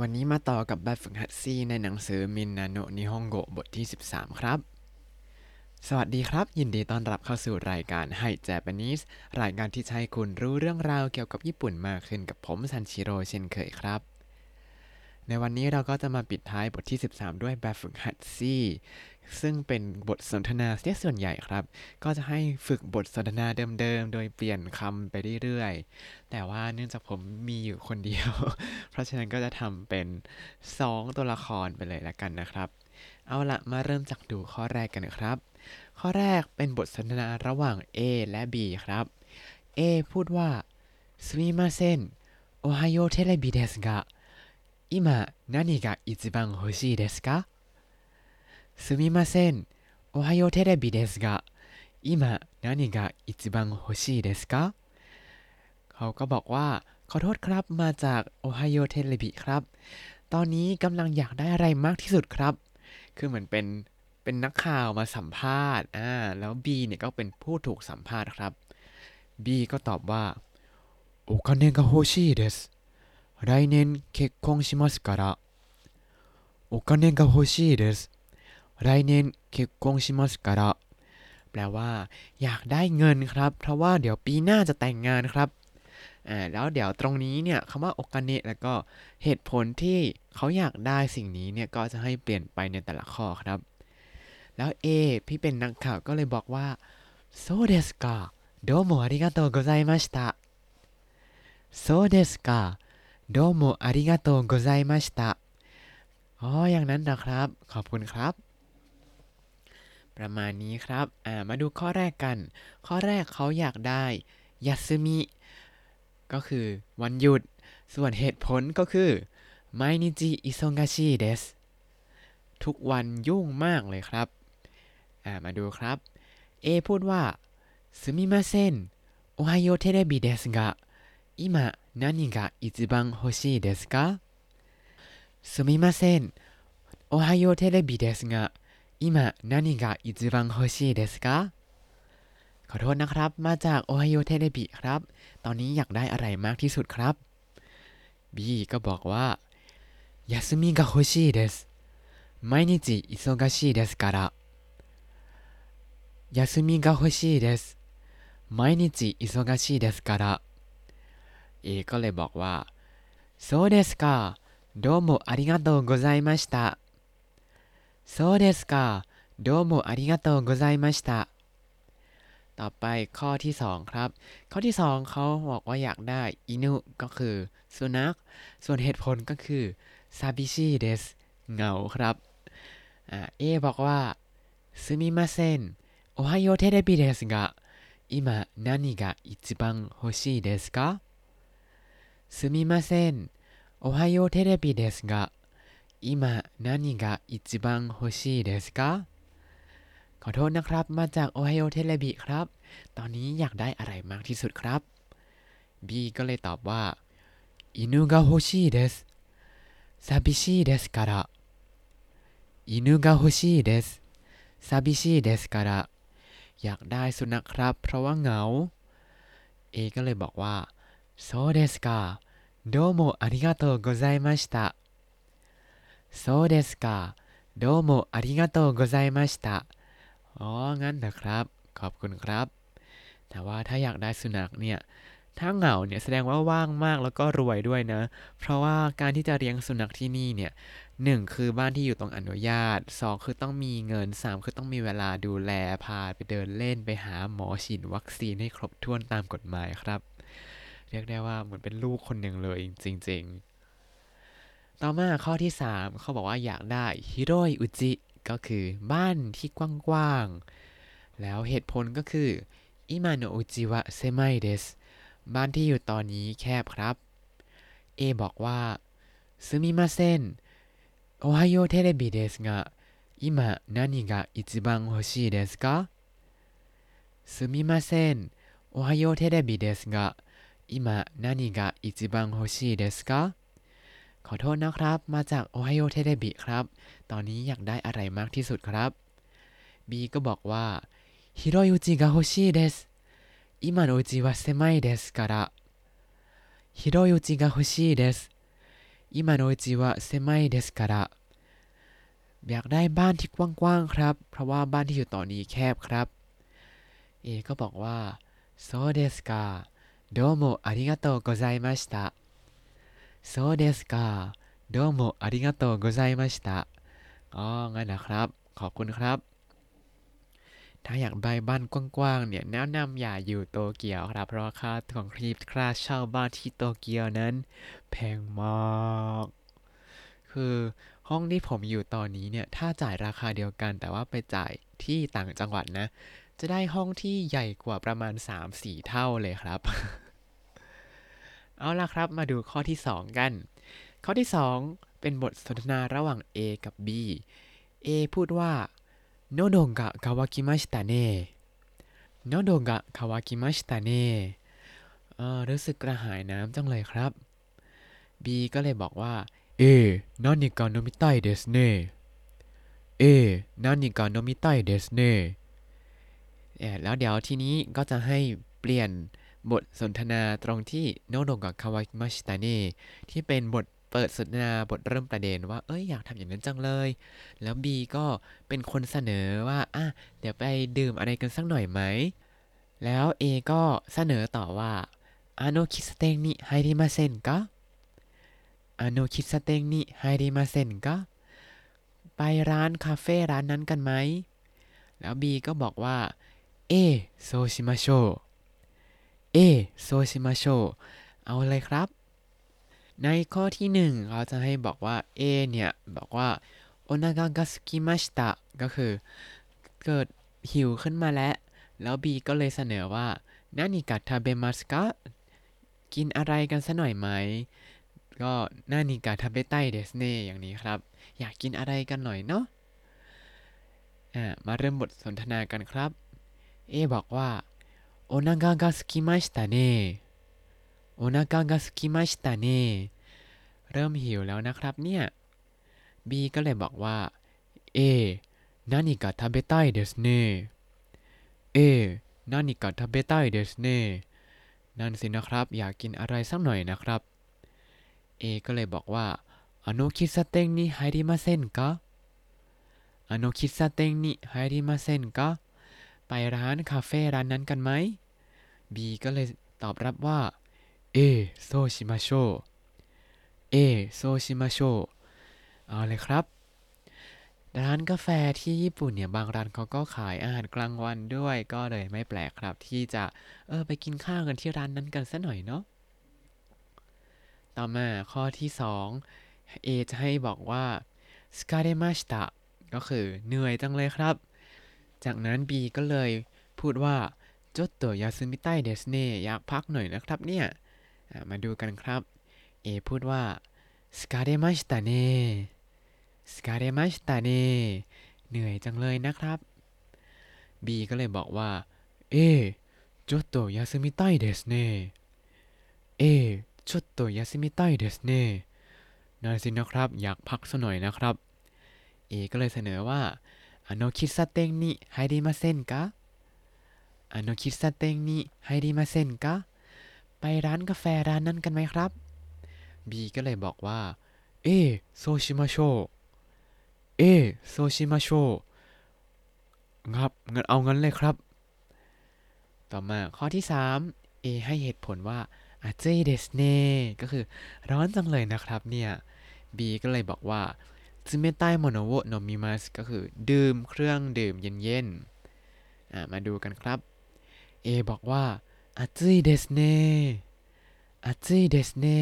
วันนี้มาต่อกับแบบฝึกหัดซีในหนังสือมินนาโนนิฮงโกบทที่ 13 ครับ สวัสดีครับ ยินดีต้อนรับเข้าสู่รายการไฮเจแปนิสรายการที่จะให้คุณรู้เรื่องราวเกี่ยวกับญี่ปุ่นมากขึ้นกับผมซันชิโร่เช่นเคยครับ ในวันนี้เราก็จะมาปิดท้ายบทที่ 13 ด้วยแบบฝึกหัดซี ซึ่งเป็นบทสนทนาเสียส่วนใหญ่ครับ ก็จะให้ฝึกบทสนทนาเดิมๆ โดยเปลี่ยนคำไปเรื่อยๆ แต่ว่าเนื่องจากผมมีอยู่คนเดียว เพราะฉะนั้นก็จะทำเป็น 2 ตัวละครไปเลยละกันนะครับ เอาละมาเริ่มจากดูข้อแรกกันนะครับ ข้อแรกเป็นบทสนทนาระหว่าง A และ B ครับ A พูดว่าすみませんおはようテレビですが今何が一番欲しいですか すみませんおはようテレビですが今何が一番欲しいですかเขาก็บอกว่า ขอโทษครับมาจากโอไฮโอเทเลบิครับ ตอนนี้กำลังอยากได้อะไรมากที่สุดครับ คือเหมือนเป็นเป็นนักข่าวมาสัมภาษณ์อ่าแล้ว B เนี่ยก็เป็นผู้ถูกสัมภาษณ์ครับ B ก็ตอบว่าโอ金が欲しいです来年結婚しますからお金が欲しいです 来年結婚しますからแปลว่า อยากได้เงินครับ เพราะว่าเดี๋ยวปีหน้าจะแต่งงานครับอ่าแล้วเดี๋ยวตรงนี้เนี่ยคำว่าโอกาเนะแล้วก็เหตุผลที่เขาอยากได้สิ่งนี้เนี่ยก็จะให้เปลี่ยนไปในแต่ละข้อครับ แล้ว A พี่เป็นนักข่าวก็เลยบอกว่าそうですかどうもありがとうございましたそうですかどうもありがとうございましたอ๋ออย่างนั้นนะครับ ขอบคุณครับ ประมาณนี้ครับ อ่า มาดูข้อแรกกัน ข้อแรกเขาอยากได้ยาซึมิ ก็คือวันหยุด ส่วนเหตุผลก็คือ毎日忙しいですทุกวันยุ่งมากเลยครับ อ่า มาดูครับ A พูดว่าすみませんおはようテレビですが今何が一番欲しいですかすみませんおはようテレビですが 今何が一番欲しいですかขอโทษนะครับ มาจากโอไฮโอเทเนบิครับ ตอนนี้อยากได้อะไรมากที่สุดครับบีก็บอกว่ายาสมิが欲しいです毎日忙しいですからยาสมิが欲しいです毎日忙しいですからเอก็เลยบอกว่าそうですかどうもありがとうございましたそうですかどうもありがとうございましたต่อไปข้อที่สองครับ ข้อที่สองเขาบอกว่าอยากได้อินุก็คือ สุนัข ส่วนเหตุผลก็คือซาบิชิเดสเงาครับเอบอกว่าซึมิมาเซนโอฮายโอเทเดบิเดสกะ今何が一番欲しいですかすみません。おはようテレビですが、今何が一番欲しいですかขอโทษนะครับ มาจากโอไฮโอเทเลบีครับ ตอนนี้อยากได้อะไรมากที่สุดครับบีก็เลยตอบว่าอินุกะโฮชิเดสซาบิชิเดสการะอิกะโฮชิเดสซาบิชิเดสการะอยากได้สุนัขครับ เพราะว่าเหงาเอก็เลยบอกว่าそうですかどうもありがとうございましたそうですかどうもありがとうございましたอ๋อ งั้นนะครับ ขอบคุณครับ แต่ว่าถ้าอยากได้สุนัขเนี่ย ถ้าเหงาเนี่ยแสดงว่าว่างมากแล้วก็รวยด้วยนะ เพราะว่าการที่จะเลี้ยงสุนัขที่นี่เนี่ยหนึ่งคือบ้านที่อยู่ต้องอนุญาตสองคือต้องมีเงินสามคือต้องมีเวลาดูแลพาไปเดินเล่นไปหาหมอฉีดวัคซีนให้ครบถ้วนตามกฎหมายครับ เรียกได้ว่าเหมือนเป็นลูกคนหนึ่งเลยจริง ๆ ต่อมาข้อที่ 3 เขาบอกว่าอยากได้ฮิโรยอุจิก็คือบ้านที่กว้างๆ แล้วเหตุผลก็คือ今のうちは狭いです บ้านที่อยู่ตอนนี้แคบครับ A บอกว่า すみませんおはようテレビですが今何が一番欲しいですかすみませんおはようテレビですが今何が一番欲しいですか ขอโทษนะครับ มาจากโอไฮโอเทเดบิครับ ตอนนี้อยากได้อะไรมากที่สุดครับบีก็บอกว่าฮิโรยุจิが欲しいです今のうちは狭いですから広いうちが欲しいです今のうちは狭いですからอยากได้บ้านที่กว้างๆครับ เพราะว่าบ้านที่อยู่ต่อนี้แคบครับ เอก็บอกว่าそうですかどうもありがとうございましたそうですかどうもありがとうございましたอ๋องั้นนะครับ ขอบคุณครับ ถ้าอยากไปบ้านกว้างๆ เนี่ยแนะนำอย่าอยู่โตเกียวครับ เพราะค่าของครีบค่าเช่าบ้านที่โตเกียวนั้น แพงมาก คือห้องที่ผมอยู่ตอนนี้เนี่ย ถ้าจ่ายราคาเดียวกัน แต่ว่าไปจ่ายที่ต่างจังหวัดนะ จะได้ห้องที่ใหญ่กว่าประมาณ 3-4 เท่าเลยครับ เอาล่ะครับ มาดูข้อที่ 2 กัน ข้อที่ 2 เป็นบทสนทนาระหว่าง A กับ B A พูดว่าโนโดงกะคาวากิมาชิตะเน่โนโดงกะคาวากิมาชิตะเน่รู้สึกกระหายน้ำจังเลยครับ B ก็เลยบอกว่าเอนานิกานโนมิไตเดสเน่เอนานิกานโนมิไตเดสเน่แล้วเดี๋ยวทีนี้ก็จะให้เปลี่ยน บทสนทนาตรงที่โนโดกับคาวามาชิตานีที่เป็นบทเปิดสนทนาบทเริ่มประเด็นว่าเอ้ยอยากทำอย่างนั้นจังเลย แล้วบีก็เป็นคนเสนอว่าอะเดี๋ยวไปดื่มอะไรกันสักหน่อยไหม แล้วเอก็เสนอต่อว่าอาโนคิสเตงนี่ไฮริมาเซนก็あの喫茶店に入りませんか ไปร้านคาเฟ่ร้านนั้นกันไหม แล้ว B ก็บอกว่า ええそうしましょう ええそうしましょう เอาเลยครับ ในข้อที่หนึ่งเขาจะให้บอกว่า A เนี่ย บอกว่า おなかがすきました ก็คือเกิดหิวขึ้นมาแล้ว แล้ว B ก็เลยเสนอว่า 何か食べますかกินอะไรกันสัหน่อยไหม ก็นานิกะทาเบไตเดสเน่อย่างนี้ครับ อยากกินอะไรกันหน่อยเนาะมาเริ่มบทสนทนากันครับ A บอกว่า โอนาคากาสกิมาชิตะเน่โอนาคากาสกิมาชิตะเน่เริ่มหิวแล้วนะครับเนี่ย B ก็เลยบอกว่า เอนานิกะทาเบไตเดสเน่เอนานิกะทาเบไตเดสเน่นั่นสินะครับ อยากกินอะไรสักหน่อยนะครับ A ก็เลยบอกว่าあの喫茶店に入りませんかあの喫茶店に入りませんかไ ไปร้านคาเฟ่ร้านนั้นกันไหม B ก็เลยตอบรับว่า ええそうしましょうええそうしましょう เอาเลยครับ ร้านกาแฟที่ญี่ปุ่นเนี่ย บางร้านเขาก็ขายอาหารกลางวันด้วย ก็เลยไม่แปลกครับ ที่จะ เออ ไปกินข้าวกันที่ร้านนั้นกันสัหน่อยเนาะ ต่อมาข้อที่2 A จะให้บอกว่าสกาเดมาชิตะก็คือเหนื่อยจังเลยครับ จากนั้นบีก็เลยพูดว่าจดตัวยาซึมิไตเดสเน่อยากพักหน่อยนะครับเนี่ยมาดูกันครับเอพูดว่าสกาเดมาชตาเน่สกาเดมาชตาเน่เหนื่อยจังเลยนะครับบีก็เลยบอกว่า เอจดตัวยาซึมิไตเดสเน่เอจดตัวยาซึมิไตเดสเน่นั่นสินะครับ อยากพักสักหน่อยนะครับเอก็เลยเสนอว่า あの喫茶店に入りませんかあの喫茶店に入りませんかไปร้านกาแฟร้านนั้นกันไหมครับ B ก็เลยบอกว่า เอโซชิมาโชเอโซชิมาโชครับงั้นเอางั้นเลยครับ ต่อมาข้อที่ 3 A ให้เหตุผลว่าอาเจเดสเน่ก็คือร้อนจังเลยนะครับเนี่ย B ก็เลยบอกว่า ซึเมไตโมโนโวโนมิมัสก็คือดื่มเครื่องดื่มเย็นๆมาดูกันครับ A บอกว่า暑いですね暑いですね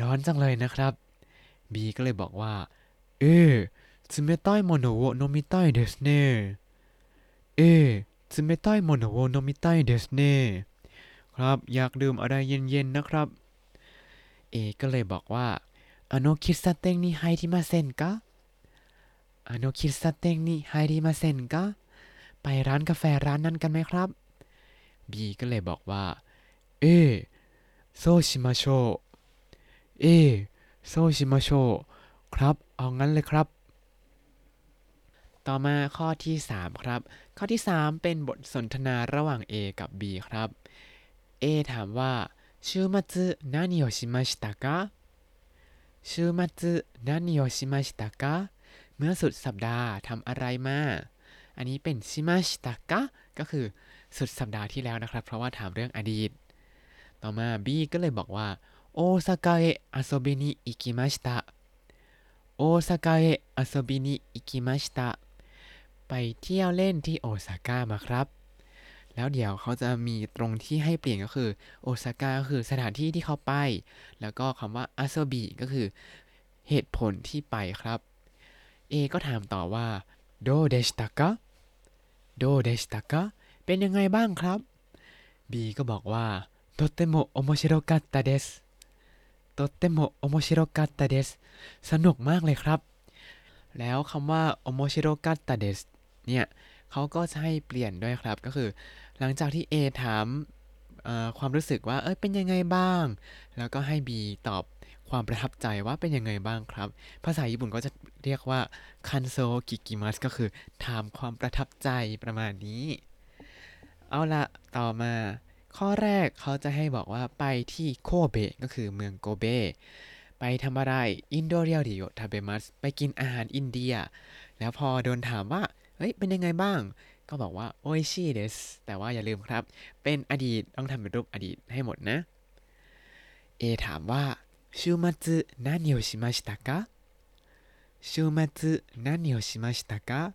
ร้อนจังเลยนะครับ B ก็เลยบอกว่า ええ冷たい物を飲みたいですねええ冷たい物を飲みたいですね ครับ อยากดื่มอะไรเย็นๆนะครับ A ก็เลยบอกว่า あの喫茶店に入りませんかあの喫茶店に入りませんかไปร้านกาแฟร้านนั้นกันไหมครับ B ก็เลยบอกว่า เอโซชิมาโชเอโซชิมาโชครับ เอางั้นเลยครับ ต่อมาข้อที่ 3 ครับ ข้อที่ 3 เป็นบทสนทนาระหว่าง A กับ B ครับ A ถามว่า週末何をしましたか 週 週末何をしましたかเมื่อสุดสัปดาห์ทำอะไรมา อันนี้เป็นชิมาชิตะกะก็คือสุดสัปดาห์ที่แล้วนะครับ เพราะว่าถามเรื่องอดีต ต่อมาบีก็เลยบอกว่าโอซากะเอะอาโซบินิอิกิมาชิตะโอซากะเอะอาโซบินิอิกิมาชิตะไปเที่ยวเล่นที่โอซาก้ามาครับ แล้วเดี๋ยวเขาจะมีตรงที่ให้เปลี่ยนก็คือโอซาก้าก็คือสถานที่ที่เขาไป แล้วก็คำว่าอาโซบิก็คือเหตุผลที่ไปครับ A ก็ถามต่อว่าโดเดชิตะกะโดเดชิตะกะเป็นยังไงบ้างครับ B ก็บอกว่าとっても面白かったですとっても面白かったですสนุกมากเลยครับ แล้วคำว่าโอโมชิโรกัตตาเดสเนี่ยเขาก็จะให้เปลี่ยนด้วยครับ ก็คือ หลังจากที่ A ถามความรู้สึกว่าเอ้ยเป็นยังไงบ้าง แล้วก็ให้ B ตอบความประทับใจว่าเป็นยังไงบ้างครับ ภาษาญี่ปุ่นก็จะเรียกว่าคันโซกิกิมัสก็คือถามความประทับใจประมาณนี้ เอาละต่อมาข้อแรกเขาจะให้บอกว่าไปที่โคเบก็คือเมืองโกเบ ไปทำอะไรอินโดเรียริโอทาเบมัสไปกินอาหารอินเดีย แล้วพอโดนถามว่าเฮ้ยเป็นยังไงบ้าง ก็บอกว่าโออิชิเดสแต่ว่าอย่าลืมครับ เป็นอดีตต้องทำเป็นรูปอดีตให้หมดนะ A ถามว่า週末何をしましたか週末何をしましたか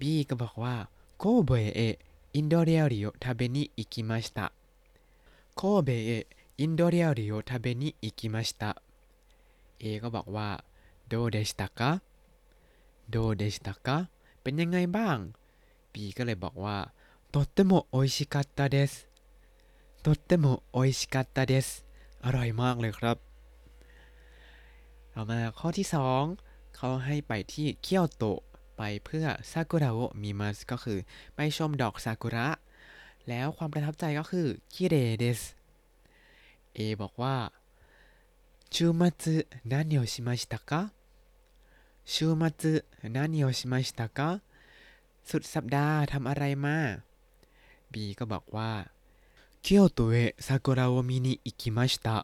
B ก็บอกว่าโคเบะเอะอินโดเรียริโอทาเบนิอิกิมาชิตะโคเบะเอะอินโดเรียริโอทาเบนิอิกิมาชิตะ A ก็บอกว่าโดเดชิตะกะโดเดชิตะกะเป็นยังไงบ้าง B ก็เลยบอกว่าとっても美味しかったですとっても美味しかったですอร่อยมากเลยครับ ต่อมาข้อที่ 2 เขาให้ไปที่เคียวโตะไปเพื่อซากุระโอมิมัสก็คือไปชมดอกซากุระ แล้วความประทับใจก็คือคิเรเดส A บอกว่า週末何をしましたか週末何をしましたか สุดสัปดาห์ทำอะไรมา บีก็บอกว่าเคียวโตเอซากุระโอมินิอิคิมาชิตะ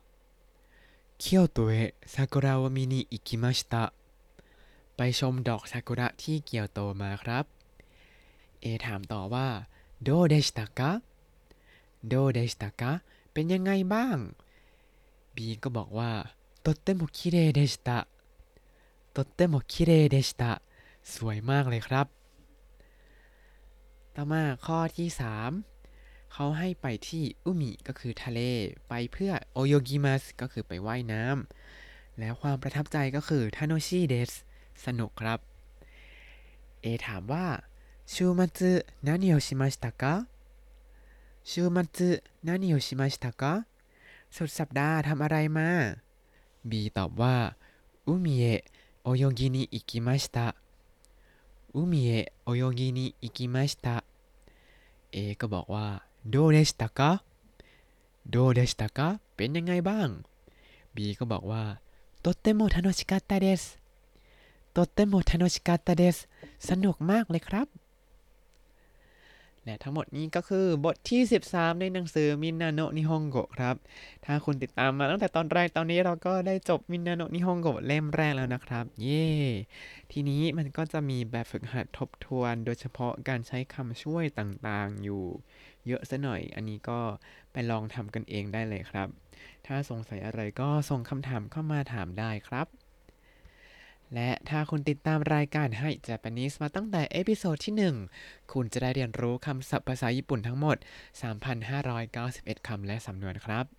เคียวโตเอซากุระโอมินิอิคิมาชิตะไปชมดอกซากุระที่เกียวโตมาครับ เอถามต่อว่าโดเดชิตะกะโดเดชิตะกะเป็นยังไงบ้างบีก็บอกว่าตเตโมคิเรเดชิตะตเตโมคิเรเดชิตะสวยมากเลยครับต่อมาข้อที่ 3 เขาให้ไปที่อุมิก็คือทะเล ไปเพื่อโอโยกิมัสก็คือไปว่ายน้ำแล้วความประทับใจก็คือทาโนชิเดสสนุกครับ A ถามว่า週末何をしましたか週末何をしましたかสุดสัปดาห์ทำอะไรมา B ตอบว่าอุมิเอะโอโยกินิอิกิมาชิตะอุมิเอะโอโยกินิอิกิมาชิตะ เอก็บอกว่าโดเดสตากะโดเดสตากะเป็นยังไงบ้าง B ก็บอกว่าとても楽しかったですとても楽しかったです สนุกมากเลยครับ และทั้งหมดนี้ก็คือบทที่ 13 ในหนังสือ みんなの日本語 ครับ ถ้าคุณติดตามมาตั้งแต่ตอนแรกตอนนี้เราก็ได้จบ みんなの日本語 เล่มแรกแล้วนะครับ เย่ทีนี้มันก็จะมีแบบฝึกหัดทบทวน โดยเฉพาะการใช้คำช่วยต่างๆ อยู่เยอะซะหน่อย อันนี้ก็ไปลองทำกันเองได้เลยครับ ถ้าสงสัยอะไรก็ส่งคำถามเข้ามาถามได้ครับ และถ้าคุณติดตามรายการให้ Japanese มาตั้งแต่เอพิโซดที่ 1 คุณจะได้เรียนรู้คำศัพท์ภาษาญี่ปุ่นทั้งหมด 3,591 คำและสำนวนครับ